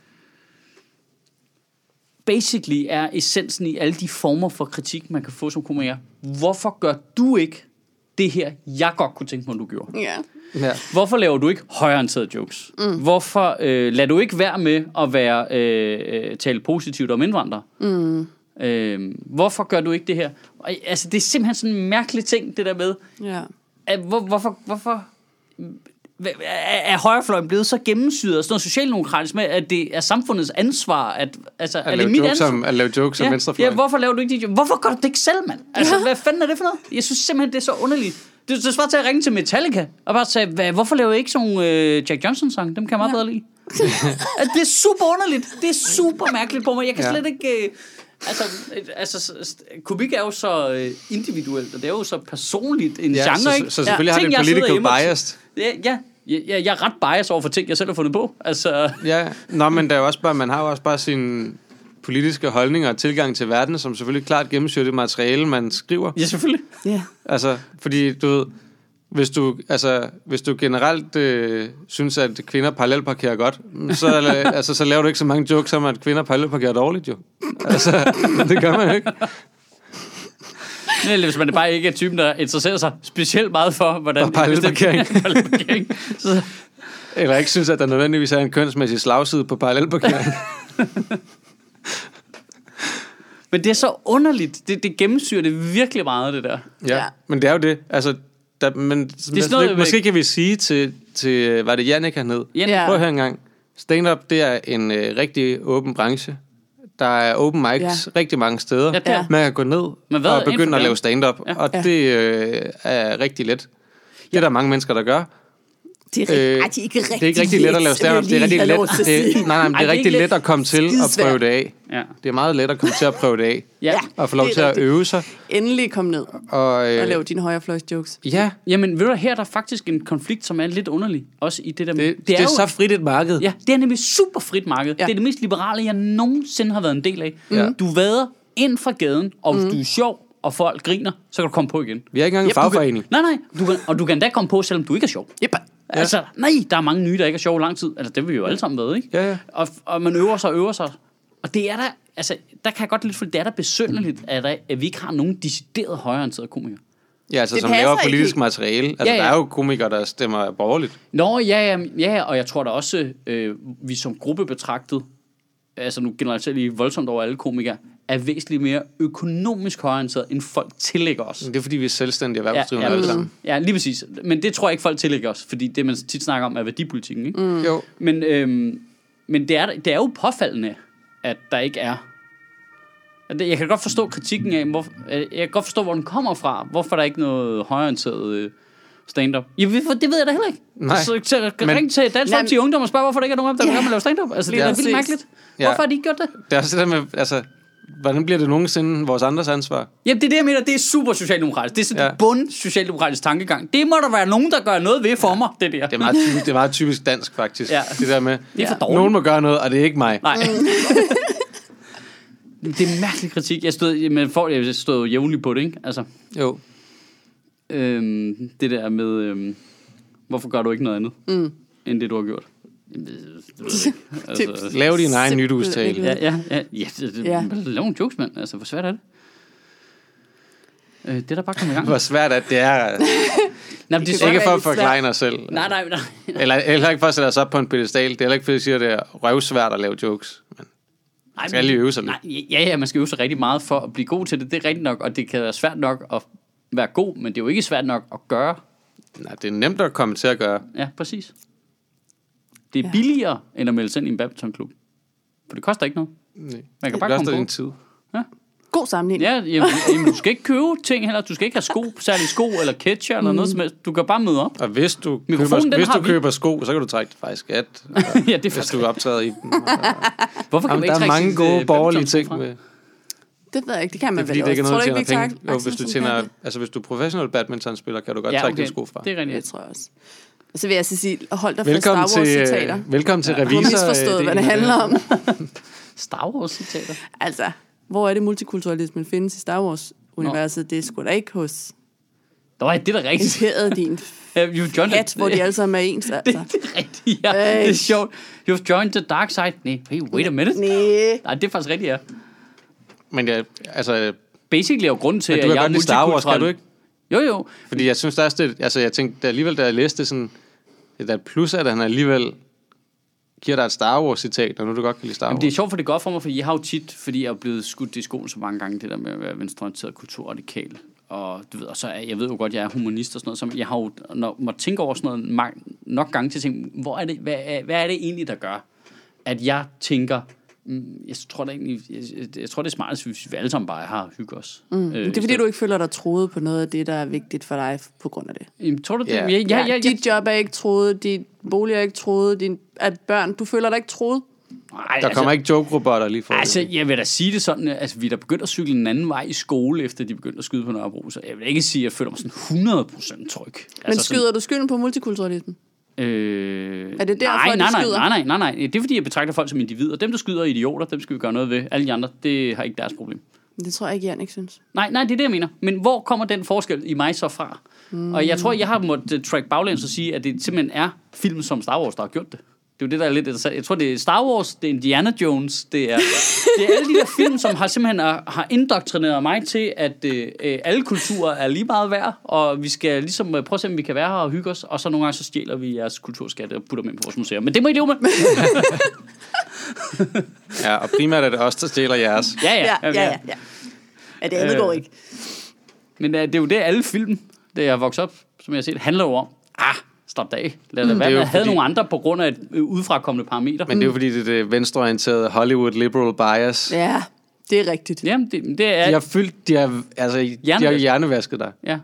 basically er essensen i alle de former for kritik, man kan få som komiker. Hvorfor gør du ikke det her, jeg godt kunne tænke mig, du gjorde? Ja. Ja. Hvorfor laver du ikke højreorienterede jokes? Mm. Hvorfor øh, lader du ikke være med at være øh, øh, tale positivt om indvandrere? Mm. Øh, hvorfor gør du ikke det her? Og, altså, det er simpelthen sådan en mærkelig ting, det der med, Ja. at, hvor, hvorfor, hvorfor er, er højrefløjen blevet så gennemsyret og sådan noget socialdemokratisk med, at det er samfundets ansvar, at, altså, At, er det mit ansvar? om, at lave jokes om Ja, venstrefløjen. ja, hvorfor laver du ikke de jokes? Hvorfor gør du det ikke selv, mand? Altså, hvad fanden er det for noget? Jeg synes simpelthen, det er så underligt. Det, det svarer til at ringe til Metallica og bare sige, hvad, hvorfor laver I ikke sådan nogle øh, Jack Johnson-sang? Dem kan jeg meget bedre lide. altså, det er super underligt. Det er super mærkeligt på mig. Jeg kan Ja. slet ikke... Øh, altså, øh, altså, kubik er jo så øh, individuelt, og det er jo så personligt en Ja, genre, så, ikke? så selvfølgelig har Ting, det en political bias. Ja, ja. Jeg, jeg, jeg er ret bias over for ting, jeg selv har fundet på. Altså, Ja, nå, men der er jo også bare, man har jo også bare sine politiske holdninger og tilgang til verden, som selvfølgelig klart gennemsyrer det materiale, man skriver. ja, selvfølgelig. Ja. Altså, fordi du ved, hvis du, altså, hvis du generelt øh, synes, at kvinder parallelparkerer godt, så, altså, så laver du ikke så mange jokes om, at kvinder parallelparkerer dårligt, jo. Altså, det gør man jo ikke. Eller hvis man bare ikke er typen, der interesserer sig specielt meget for, hvordan... Parallelparkering. parallelparkering. Så, Eller ikke synes, at der nødvendigvis er en kønsmæssig slagside på parallelparkering. Men det er så underligt. Det, det gennemsyrer det virkelig meget, det der. Ja. Ja. Men det er jo det. Altså, der, men er sådan noget, det, måske kan vi sige til, til var det Jannik han hed? Jannik. Ja. Prøv at høre en gang. Stand-up, det er en øh, rigtig åben branche. Der er open mics Ja. rigtig mange steder. Ja, det er. Man kan gå ned Men hvad og begynde at lave stand-up, Ja. og Ja. det øh, er rigtig let. Det er der mange mennesker, der gør. Det er, Øh, ej, det er ikke rigtig Det er ikke rigtig let at lave stand-up. Det er rigtig let, det, nej, nej, men det er det rigtig let at komme til at prøve det af. Ja. Det er meget let at komme til at prøve det af. Ja. Og få lov Det til at rigtigt. øve sig. Endelig kom ned Og, øh, og lave dine højrefløjs jokes. Ja, Jamen, ved du, her er der faktisk en konflikt, som er lidt underlig. Også i det der med... det, det, er, jo, så frit et marked. Ja, det er nemlig super frit marked. Ja. Det er det mest liberale, jeg nogensinde har været en del af. Ja. Du vader ind fra gaden, og hvis du er sjov, og folk griner, så kan du komme på igen. Vi har ikke engang en Yep, du kan- fagforening. Nej, nej. Du kan, og du kan endda komme på, selvom du ikke er sjov. Yep. Ja. Altså, nej, der er mange nye, der ikke er sjov lang tid. Altså, det vil vi jo alle sammen ved, ikke? Ja, ja. Og, og man øver sig og øver sig. Og det er der, altså, der kan jeg godt lidt, for det er der besynderligt, at, der, at vi ikke har nogen decideret højreorienterede komikere. Ja, altså Det som laver ikke politisk helt. materiale. Altså, Ja, ja. der er jo komikere, der stemmer borgerligt. Nå, ja, ja, ja, og jeg tror da også, øh, vi som gruppe betragtet, altså nu generelt lige voldsomt over alle komikere, er væsentligt mere økonomisk højorienteret, end folk tillægger os. Det er fordi, vi er selvstændige erhvervsdrivende ja, alle ja, sammen. ja, lige præcis. Men det tror jeg ikke, folk tillægger os, fordi det, man tit snakker om, er værdipolitikken. Ikke? Mm. Jo, Men, øhm, men det, er, det er jo påfaldende, at der ikke er... Jeg kan godt forstå kritikken af, hvor, øh, jeg kan godt forstå, hvor den kommer fra. Hvorfor der ikke er noget højorienteret øh, stand-up. Ja, det ved jeg da heller ikke. Nej. Så, så Men- ring til Dansk Folkeparti Ungdom og spørg, hvorfor der ikke er nogen af dem, der Ja. vil lave stand-up. Altså, det er Ja. vildt mærkeligt. Ja. Hvorfor har de ikke gjort det? det er også det der med, altså, hvordan bliver det nogensinde vores andres ansvar? Jamen, det er det, jeg mener. Det er super socialdemokratisk. Det er sådan Ja. ja. bund socialdemokratisk tankegang. Det må der være nogen, der gør noget ved for mig, det der. Det er meget typisk, det er meget typisk dansk, faktisk. Ja. Det der med, Det er for Ja. dårligt. nogen må gøre noget, og det er ikke mig. Nej. det er mærkelig kritik. Jeg stod, men folk, jeg stod jo jævnligt på det, ikke? Altså, Jo. øhm, det der med, øhm, hvorfor gør du ikke noget andet, mm. end det, du har gjort? Det- det ikke. Altså, Lav din egen nytårstale. ja, ja, ja, ja, det, det, Ja. Lav nogle jokes, mand. Altså, hvor svært er det? Øh, det er der bare kommet i gang. Hvor svært at det er. Nej, det er kan Ikke for at forklare dig selv. Nej, nej, nej. Eller heller ikke for at sætte os op på en pedestal. Det er heller ikke, fordi jeg siger, at det er røvsvært at lave jokes. Men nej skal lige øve sig lidt. Nej, ja, ja, man skal øve sig rigtig meget for at blive god til det. Det er rigtigt nok, og det kan være svært nok at være god, men det er jo ikke svært nok at gøre. nej, det er nemt at komme til at gøre. Ja, præcis. Det er Ja. billigere, end at melde sig ind i en badmintonklub. For det koster ikke noget. Nej. Man kan Det bare komme din på. tid. God sammenhæng. Ja, jamen, jamen, du skal ikke købe ting heller. Du skal ikke have sko, særlige sko eller ketchup eller noget som helst. Du kan bare møde op. Og hvis du, Mikrofonen, den køber, hvis du vi. køber sko, så kan du trække det fra skat. ja, det er hvis du optræder i dem. Hvorfor kan Jamen, man ikke der er trække mange gode øh, borgerlige ting fra? med. Det ved jeg ikke. Det kan Det man er fordi, vel det ikke er også. noget, Tror du ikke, vi penge. tager Jo, hvis du tjener, det? altså hvis du er professionel badmintonspiller, kan du godt Ja, trække okay. dine sko fra. Det er rigtigt. Det tror jeg også. Og så vil jeg så sige, hold dig fra Velkommen Star til, Wars-citater. øh, velkommen til Du har revisor. misforstået, hvad det handler om. Star Wars-citater. Altså, hvor er det multikulturalismen findes i Star Wars-universet? Det er sgu da ikke hos Nå, ja, det er da rigtigt. imperiet, din Ja, You've joined hat, hvor de alle sammen er ens. det, Altså. det er rigtigt, ja. Det er sjovt. You've joined the dark side. Nej, hey, wait a minute. Næh. Nej, det er faktisk rigtigt, ja. Men jeg, altså, Basically er jo grunden til, at jeg er Star Wars, kan du ikke? Jo, jo. Fordi jeg synes, der er det, altså jeg tænkte, alligevel, da jeg læste det sådan, det er et plus, at han alligevel giver dig et Star Wars-citat, når nu du godt kan lide Star Jamen, Wars. det er sjovt, for det er godt for mig, for jeg har jo tit, fordi jeg er blevet skudt i skolen så mange gange, det der med at være venstreorienteret kulturradikal. Og, du ved, og så er, jeg ved jo godt, at jeg er humanist og sådan noget, så jeg har jo når, må tænke over sådan noget nok gange til at tænke, hvor er det, hvad, er, hvad er det egentlig, der gør, at jeg tænker, jeg tror da egentlig, jeg, jeg, tror det er smart, hvis vi alle sammen bare har hygge os. Mm, øh, Det er fordi, du ikke føler dig troet på noget af det, der er vigtigt for dig på grund af det. Jamen, tror du det? Ja. Ja, ja, ja, ja. Dit job er ikke troet, dit bolig er ikke troet, din, at børn, du føler dig ikke troet. Nej, Der kommer ikke joke-robotter lige for Altså, jeg vil da sige det sådan, altså, vi er da begyndt at cykle en anden vej i skole, efter de begyndte at skyde på Nørrebro, så jeg vil ikke sige, at jeg føler mig sådan 100% tryg. Men altså, skyder du skylden på multikulturalismen? Øh, Er det derfor, nej, nej, nej, nej, nej, nej, nej, det er fordi, jeg betragter folk som individer. Dem, der skyder er idioter, dem skal vi gøre noget ved. Alle de andre, det har ikke deres problem. Det tror jeg ikke, Jan ikke synes. Nej, nej, det er det, jeg mener. Men hvor kommer den forskel i mig så fra? Mm. Og jeg tror, jeg har måttet track baglæns og sige, at det simpelthen er film som Star Wars, der har gjort det. Det er jo det, der er lidt interessant. Jeg tror, det er Star Wars, det er Indiana Jones, det er, det er alle de der film, som har simpelthen har, har indoktrineret mig til, at øh, øh, alle kulturer er lige meget værd, og vi skal ligesom øh, prøve at se, om vi kan være her og hygge os, og så nogle gange så stjæler vi jeres kulturskatte og putter dem ind på vores museum. Men det må I leve med. Ja, og primært er det os, der stjæler jeres. Ja, ja. Ja, ja, ja. ja. ja det andet Øh, går ikke. Men øh, det er jo det, alle film, det jeg er vokset op som jeg har set, handler jo om, ah, slap da af. Lad mm, det være er med at fordi- nogle andre på grund af et øh, udefrakommende parameter. Men det er jo fordi, det er det venstreorienterede Hollywood liberal bias. Ja. Det er rigtigt. Jamen, det, det er... De har fyldt, de har, altså, de har Hjernevasket. dig. Ja.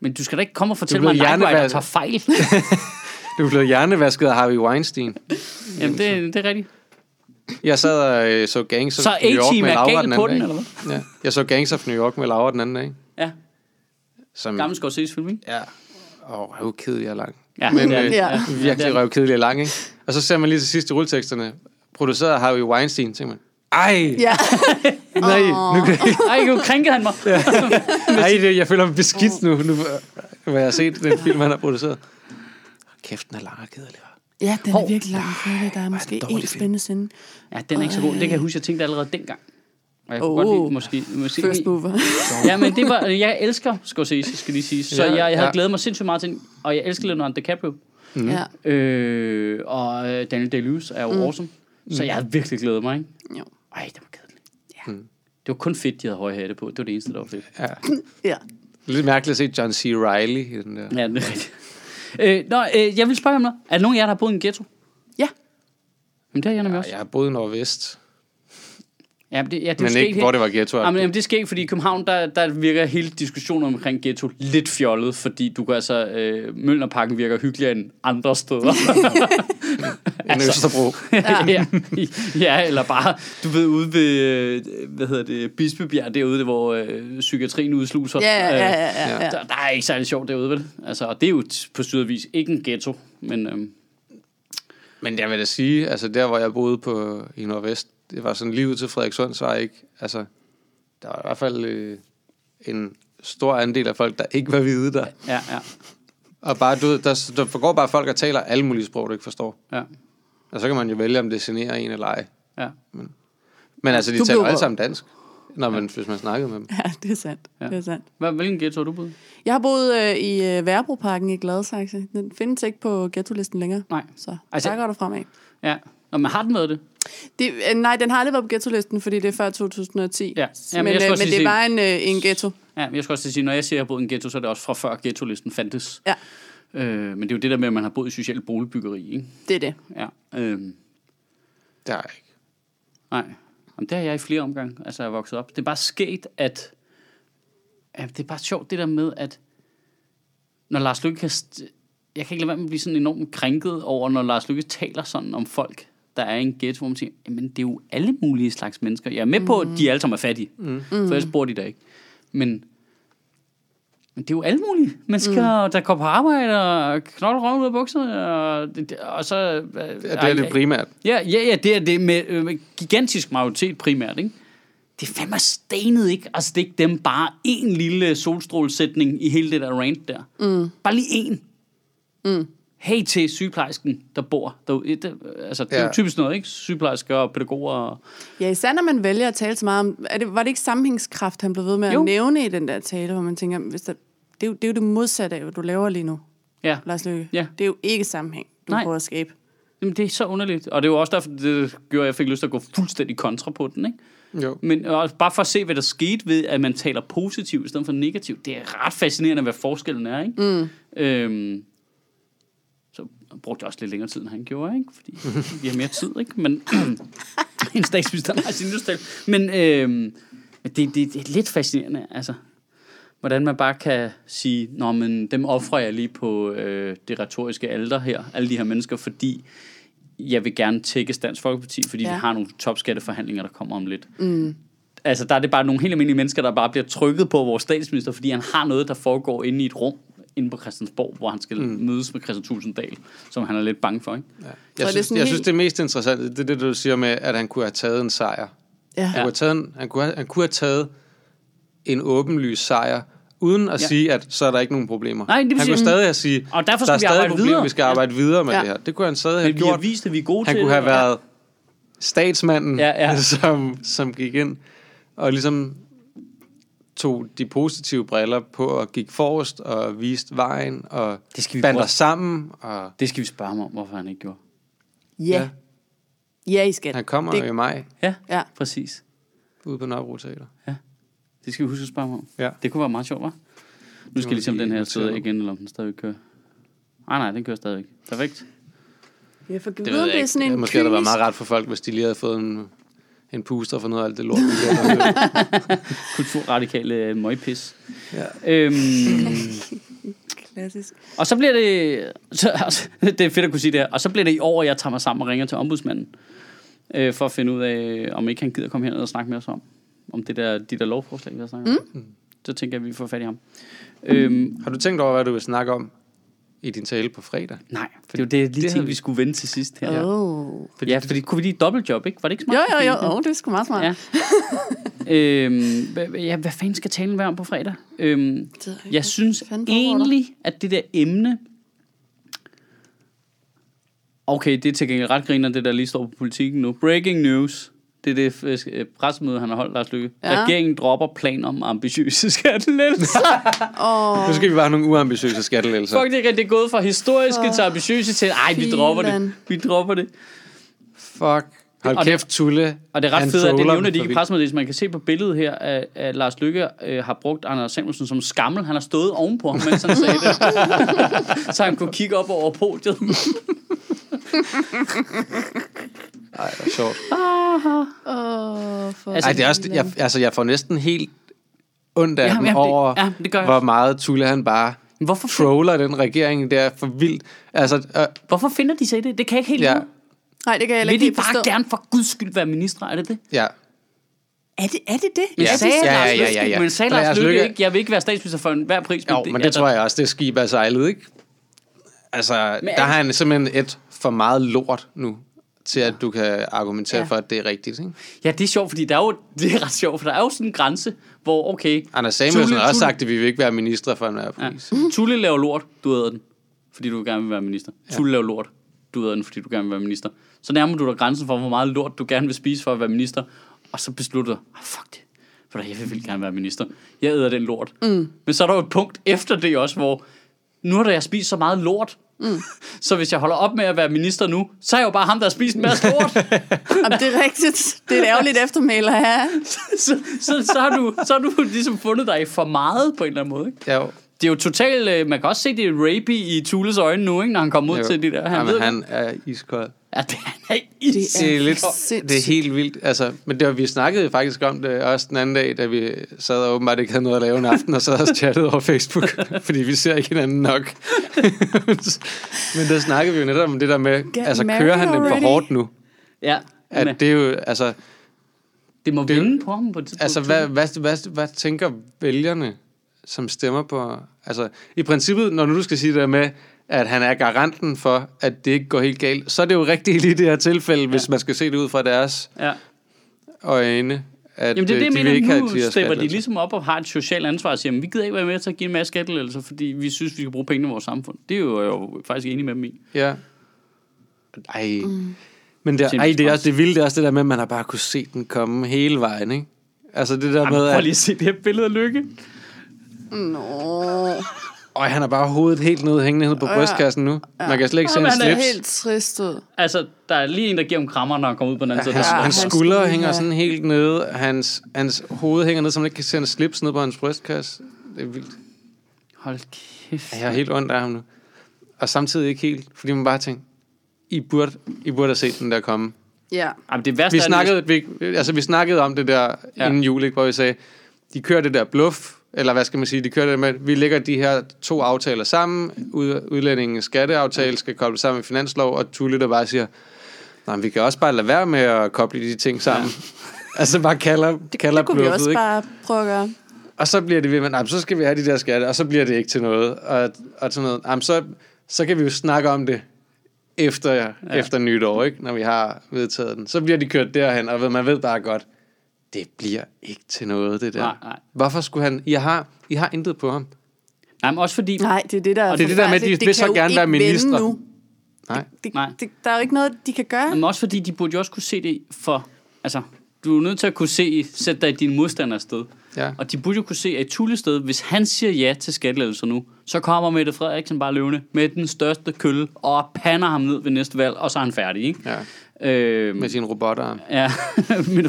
Men du skal da ikke komme og fortælle mig, at hjernevasket. tager fejl. Du er blevet hjernevasket af Harvey Weinstein. Jamen, det, det er rigtigt. Jeg sad og øh, så Gangs of Så New York med er Laura den på anden den, dag. eller hvad? Ja. Jeg så Gangs of New York med Laura den anden dag. Ja, Som, gammel Scorsese film, ikke? Ja. Åh, oh, røvkedelig og lang. Ja, Men, det er øh, det. ja. Ja. Virkelig røvkedelig og lang, ikke? Og så ser man lige til sidst i rulleteksterne, produceret af Harvey Weinstein, tænker man, ej, Ja. nej, nu kan jeg Ej, nu krænkede han mig. Ej, det, jeg føler mig beskidt nu, nu hvor jeg har set den film, han har produceret. Kæft, den er lang og kedelig. ja, den er virkelig lang. Følge. Der er måske film. spændende scene. Ja, den er ikke så god. Det kan jeg huske, jeg tænkte allerede dengang. Og jeg kunne Oh. godt lide, måske, måske First mover. Ja, men det var, jeg elsker Scorsese, skal lige sige. Så Ja, jeg, jeg havde ja. glædet mig sindssygt meget til den, og jeg elsker Leonardo DiCaprio. Mhm. Ja. Øh, og øh, Daniel Day-Lewis er jo mm. awesome. Så jeg havde virkelig glædet mig, ikke? Jo. Ej, det var kedeligt. Ja. Det var kun fedt, de havde høje hatte på. Det var det eneste, der var fedt. Ja. Ja. Lidt mærkeligt at se John C. Reilly i den der. Ja, det er rigtigt. Øh, nå, øh, jeg vil spørge om noget. Er der nogen af jer, der har boet i en ghetto? Ja. Jamen, det har jeg nemlig Ja, også. jeg har boet i Nordvest, Ja, men det, ja, det men måske ikke, hvor det var ghetto. Jamen, jamen, det sker ikke, fordi i København, der, der virker hele diskussionen omkring ghetto lidt fjollet, fordi du kan altså, øh, Mølnerparken virker hyggeligere end andre steder. En Østerbro. ja. ja, eller bare, du ved, ude ved, øh, hvad hedder det, Bispebjerg, derude, hvor øh, psykiatrien udsluser. Ja, ja, ja, ja, Øh, ja, ja. Der, der er ikke særlig sjovt derude, vel? Altså, og det er jo på sydervis ikke en ghetto, men øh, Men jeg vil da sige, altså der, hvor jeg boede på, i Nordvest, det var sådan lige ud til Frederikssund, så var ikke, altså, der var i hvert fald øh, en stor andel af folk, der ikke var hvide der. ja, ja, Og bare, du ved, der, der forgår bare folk, der taler alle mulige sprog, du ikke forstår. ja, Og så kan man jo vælge, om det generer en eller ej. ja. Men altså, de Du taler blev- alle sammen dansk, når man, hvis man snakkede med dem. Ja, det er sandt. Ja. Det er sandt. Hvad, hvilken ghetto har du boet? Jeg har boet øh, i øh, Værbroparken i Gladsaxe. Den findes ikke på ghetto-listen længere. Nej. Så Altså- altså, der går du fremad. Ja. Nå, men har den været det? Det, øh, nej, den har aldrig været på ghetto-listen, fordi det er før 2010. Ja. Jamen, men jeg øh, men lige det sige- var en, øh, en ghetto. Ja, men jeg skal også lige sige, når jeg siger, at jeg har boet i en ghetto, så er det også fra før ghetto-listen fandtes. Ja, Øh, men det er jo det der med, at man har boet i socialt boligbyggeri, ikke? det er det. Ja. Øh, Det har jeg ikke. nej. Jamen, det har jeg i flere omgange, altså jeg er vokset op. Det er bare sket, at... Ja, det er bare sjovt, det der med, at når Lars Lykke kan... St- jeg kan ikke lade være med at blive sådan enormt krænket over, når Lars Lykke taler sådan om folk, der er en ghetto, hvor man siger, jamen det er jo alle mulige slags mennesker. Jeg er med på, at de alle sammen er fattige, mm. for ellers bor de der ikke. Men, men det er jo alle mulige mennesker, mm. der går på arbejde og knokler røven ud af bukserne, og, og så... Ja, det er det primært. Ja, ja, ja, det er det med, øh, med gigantisk majoritet primært, ikke? Det er fandme stenet, ikke? Altså, det er ikke dem bare en lille solstrålsætning i hele det der rant der. Mm. Bare lige en. Mm. Hey til sygeplejersken, der bor derude. Det, altså, det er jo Ja. typisk noget, ikke? Sygeplejersker og pædagoger. Og... Ja, især når man vælger at tale så meget om... Er det, var det ikke sammenhængskraft, han blev ved med at Jo. nævne i den der tale, hvor man tænker, hvis der, det, er jo, det er jo det modsatte af, hvad du laver lige nu, Ja, Lars Løkke. Ja. Det er jo ikke sammenhæng, du Nej. prøver at skabe. Jamen, det er så underligt. Og det er jo også derfor, det gjorde, at jeg fik lyst til at gå fuldstændig kontra på den, ikke? Jo. Men også bare for at se, hvad der skete ved, at man taler positivt i stedet for negativt. Det er ret fascinerende, hvad forskellen er, ikke? Mm. Øhm, brugte også lidt længere tid, end han gjorde, ikke? Fordi vi har mere tid, ikke? Men en statsminister har sin nytårstale. Men øhm, det, det, det er lidt fascinerende, altså. Hvordan man bare kan sige, Nå, men dem offrer jeg lige på øh, det retoriske alder her, alle de her mennesker, fordi jeg vil gerne tække Dansk Folkeparti, fordi. Ja. vi har nogle topskatteforhandlinger, der kommer om lidt. Mm. Altså, der er det bare nogle helt almindelige mennesker, der bare bliver trykket på vores statsminister, fordi han har noget, der foregår inde i et rum, inde på Christiansborg, hvor han skal mm. mødes med Christian Tulsendal, som han er lidt bange for, ikke? Ja. det Jeg, er synes, sådan jeg helt- synes, det mest interessante, det er det, du siger med, at han kunne have taget en sejr. Ja. Han, kunne have taget en, han, kunne have, han kunne have taget en åbenlys sejr, uden at Ja. ja. sige, at så er der ikke nogen problemer. Nej, det han sige- kunne stadig have sige, Og derfor der er vi stadig problemer, videre." vi skal Ja. arbejde videre med Ja. det her. Det kunne han stadig have Men vi har vist, at vi er gode Han til kunne have det, været statsmanden, Ja, ja. Som, som gik ind og ligesom tog de positive briller på og gik forrest og viste vejen og Det skal vi bandt os sammen. Og, Det skal vi spørge ham om, hvorfor han ikke gjorde. Ja. Ja, I skal. han kommer Det- det... i maj Ja, Ja. præcis. ude på Nørrebro Teater. Det skal vi huske at spørge ham om. Ja. Det kunne være meget sjovt, hva'? Nu skal jeg lige se, om den her sidder igen, eller om den stadig kører. Nej, nej, den kører stadig. Perfekt. Jeg får ved vide, om det er ikke. sådan Ja, en måske havde det været kynisk... meget ret for folk, hvis de lige havde fået en, en puster for noget af alt det lort. Kulturradikale øh, møgpis. Ja. Øhm, Klassisk. og så bliver det... Så, altså, det er fedt at kunne sige det her. Og så bliver det i år, at jeg tager mig sammen og ringer til ombudsmanden. Øh, for at finde ud af, om ikke han gider komme herned og snakke med os om. Om det der, de der lovforslag, vi har snakket om. Mm. Så tænker jeg, at vi får fat i ham. Øhm, Har du tænkt over, hvad du vil snakke om i din tale på fredag? nej, for det er jo det, lige det havde vi vi- skulle vende til sidst her. Åh. Oh. Fordi ja, fordi kunne vi lige dobbeltjob, ikke? Var det ikke smart? Jo, jo, jo. Oh, det er sgu meget smart. Ja. øhm, hvad, ja, hvad fanden skal talen være om på fredag? Øhm, jeg synes egentlig, at det der emne... Okay, det er til gengæld ret griner, det der lige står på politikken nu. Breaking news. Det er det øh, pressemøde, han har holdt, Lars Lykke. Ja. Regeringen dropper planer om ambitiøse skattelettelser. Åh, Nu skal vi bare have nogle uambitiøse skattelettelser. Fuck, det er rigtig gået fra historiske Åh, til ambitiøse til, ej, vi dropper det. Vi dropper det. Fuck. Hold Og det- kæft, Tulle. Og det er ret fedt, at det er af de ikke vildt. pressemeddelelse. Man kan se på billedet her, at, at Lars Lykke øh, har brugt Anders Samuelsen som skammel. Han har stået ovenpå ham, mens han sagde det. så han kunne kigge op over podiet. Ej, det er sjovt. åh, for Altså, Ej, det er også, jeg, altså, jeg får næsten helt ondt af Ja, ham ja, det- over, ja, det gør hvor meget Tulle han bare Hvorfor, troller den regering. Det er for vildt. Altså, øh, hvorfor finder de sig i det? Det kan jeg ikke helt ja, lide. Nej, det kan jeg heller Vil ikke de helt bare forstå. gerne for guds skyld være ministre? Er det det? ja. Er det, er det det? Men Ja. sagde Ja, ja, ja, ja, ja. Men sagde Lars Løkke- ikke, jeg vil ikke være statsminister for enhver pris. Jo, men det tror jeg også, det skib er sejlet, ikke? Altså, Men der er- har han simpelthen et for meget lort nu, til at du kan argumentere Ja. for, at det er rigtigt, ikke? Ja, det er sjovt, fordi der er jo, det er ret sjovt, for der er jo sådan en grænse, hvor okay, Anders Samuelsen Tulle- har også sagt, at vi vil ikke være ministre for Ja. pris. Tulle laver lort, du æder den, fordi du gerne vil være minister. Ja. Tulle laver lort, du æder den, fordi du gerne vil være minister. Så nærmer du dig grænsen for, hvor meget lort du gerne vil spise for at være minister. Og så beslutter du, ah, fuck det. For jeg vil gerne være minister. Jeg æder den lort. Mm. Men så er der jo et punkt efter det også, hvor nu har jeg spist så meget lort, mm. så hvis jeg holder op med at være minister nu, så er jeg jo bare ham, der har spist en masse lort. Jamen, det er rigtigt. Det er et ærgerligt eftermæl at have. så, så, så, har du, så har du ligesom fundet dig i for meget på en eller anden måde. Ikke? Jo. Det er jo totalt, øh, man kan også se det er rapey i Tules øjne nu, ikke, når han kommer ud jo. til de der. Han Jamen, ved, han er iskold. Ja, det er. Det er, lidt, sindssygt. det er helt vildt. Altså, men det var, vi snakkede faktisk om det også den anden dag, da vi sad og åbenbart ikke havde noget at lave en aften, og sad og chattede over Facebook, fordi vi ser ikke hinanden nok. men der snakkede vi jo netop om det der med, Get altså kører han dem for already? hårdt nu? Ja, At men, det er jo, altså, det må det vinde på ham på et tidspunkt. altså hvad, hvad, hvad, hvad tænker vælgerne, som stemmer på, altså i princippet, når nu du skal sige det der med, at han er garanten for, at det ikke går helt galt, så er det jo rigtigt i det her tilfælde, ja. hvis man skal se det ud fra deres Ja. øjne, at Jamen det er det, øh, jeg de ikke mener, nu stepper de ligesom op og har et socialt ansvar og siger, "Men vi gider ikke være med til at give en masse skattelettelser, fordi vi synes, vi skal bruge penge i vores samfund. Det er jo, jeg jo faktisk enig med dem i. Ja. Ej. Mm. Men det, ej, det er også det vilde, det er også det der med, at man har bare kunne se den komme hele vejen, ikke? Altså det der Ej, med, prøv at lige at se det her billede af Lykke. Nå. Øj, han har bare hovedet helt nede hængende nede på Ja. brystkassen nu. Man kan slet ikke se hans han er slips. Helt trist ud. Altså, der er lige en, der giver ham krammer, når han kommer ud på den anden side. Hans, Ja, Ja, hans han skuldre skal hænger have- sådan helt nede. Hans, hans hoved hænger ned, så man ikke kan se hans slips nede på hans brystkasse. Det er vildt. Hold kæft. Jeg har helt ondt af ham nu. Og samtidig ikke helt, fordi man bare tænker, I burde, I burde have set den der komme. Ja. Jamen, det værste Vi er, snakkede, vi, altså, vi snakkede om det der Ja. ja. inden jul, ikke, hvor vi sagde, de kører det der bluff, eller hvad skal man sige, de kører det med, vi lægger de her to aftaler sammen, ud, udlændingens skatteaftale skal kobles sammen med finanslov, og Tulle der bare siger, nej, vi kan også bare lade være med at koble de ting sammen. Ja. altså bare kalder, Det, kalder det kunne vi bluffet, også ikke? bare prøve at gøre. Og så bliver det ved men så skal vi have de der skatte, og så bliver det ikke til noget. Og, og sådan noget. Jamen, så, så kan vi jo snakke om det efter, ja. efter nytår, ikke? når vi har vedtaget den. Så bliver de kørt derhen, og ved- man ved bare godt, det bliver ikke til noget, det der. Nej, nej. Hvorfor skulle han... I har, I har intet på ham. Nej, men også fordi... Nej, det er det, der Og det er det der med, at de forfærdeligt. vil så gerne være ministre. Nu. Nej. Det, Nej. det, der er jo ikke noget, de kan gøre. Men også fordi, de burde jo også kunne se det for... Altså, du er nødt til at kunne se, sætte dig i din modstanders sted. Ja. Og de burde jo kunne se, at i Tulle sted, hvis han siger ja til skattelettelser nu, så kommer Mette Frederiksen bare løvende med den største kølle og pander ham ned ved næste valg, og så er han færdig, ikke? Øh, Med sin robotarm. Ja, min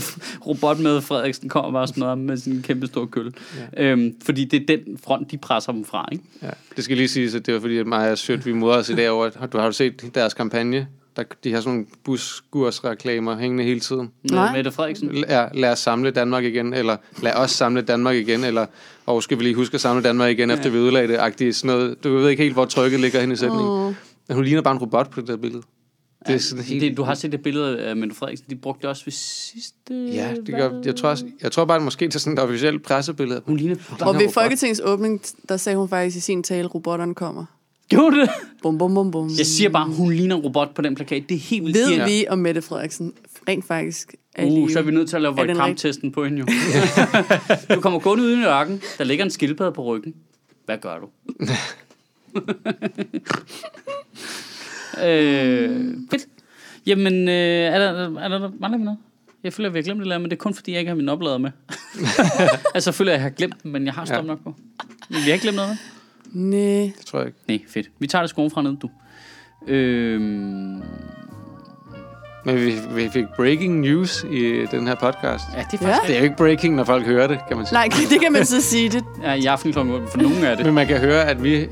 robot med Frederiksen kommer bare sådan noget med sin kæmpe store kølle. Ja. Øhm, fordi det er den front, de presser dem fra, ikke? Ja. Det skal lige siges, at det var fordi, at og Sødt, vi moder os i dag over, at du har du set deres kampagne? Der, de har sådan nogle buskursreklamer hængende hele tiden. Med Nej. Mette Frederiksen. Lad, lad os samle Danmark igen, eller lad os samle Danmark igen, eller og skal vi lige huske at samle Danmark igen, efter vi ødelagde det, agtigt sådan noget. Du ved ikke helt, hvor trykket ligger hen i sætningen. Åh. Men hun ligner bare en robot på det der billede. Det er sådan helt... Det, du har set det billede af Mette Frederiksen, de brugte det også ved sidste... Ja, det gør, jeg tror, også, jeg tror bare, at måske til sådan et officielt pressebillede. Hun ligner... Og ved. Folketingets åbning, der sagde hun faktisk i sin tale, robotterne kommer. Gjorde det? Bum, bum, bum, bum. Jeg siger bare, hun ligner robot på den plakat. Det er helt vildt. Ved Ja. vi, om Mette Frederiksen rent faktisk er Uh, så er vi nødt til at lave den Volcram-testen på hende jo. du kommer gående ud i ørken. Der ligger en skildpadde på ryggen. Hvad gør du? øh, fedt. Jamen, øh, er der, er der, mangler vi noget? Jeg føler, at vi har glemt det, men det er kun fordi, jeg ikke har min oplader med. altså, jeg føler, at jeg har glemt dem, men jeg har stop Ja. nok på. Men vi har ikke glemt noget. Næh. Det tror jeg ikke. Nej, fedt. Vi tager det skoen fra ned, du. Øhm, Men vi, vi fik breaking news i den her podcast. ja, det er Ja. faktisk Det er jo ikke breaking, når folk hører det, kan man sige. Nej, det kan man så sige. Det, ja, i aften kl. 8. For nogen er det. Men man kan høre, at vi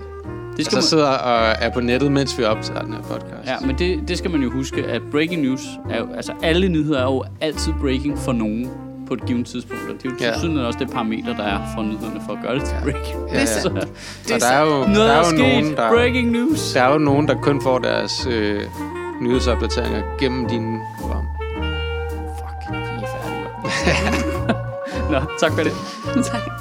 Det skal altså man, sidder og er på nettet, mens vi optager den her podcast. ja, men det, det skal man jo huske, at breaking news er jo, altså alle nyheder er jo altid breaking for nogen på et givet tidspunkt. Og det er jo Ja. ja. også det parameter, der er for nyhederne for at gøre det til breaking. ja, ja. Så, Og der er jo, noget der er er jo sket. nogen, der, Breaking news. der er jo nogen, der kun får deres øh, nyhedsopdateringer gennem dine program. Fuck, de er færdige. Nå, tak for det. tak.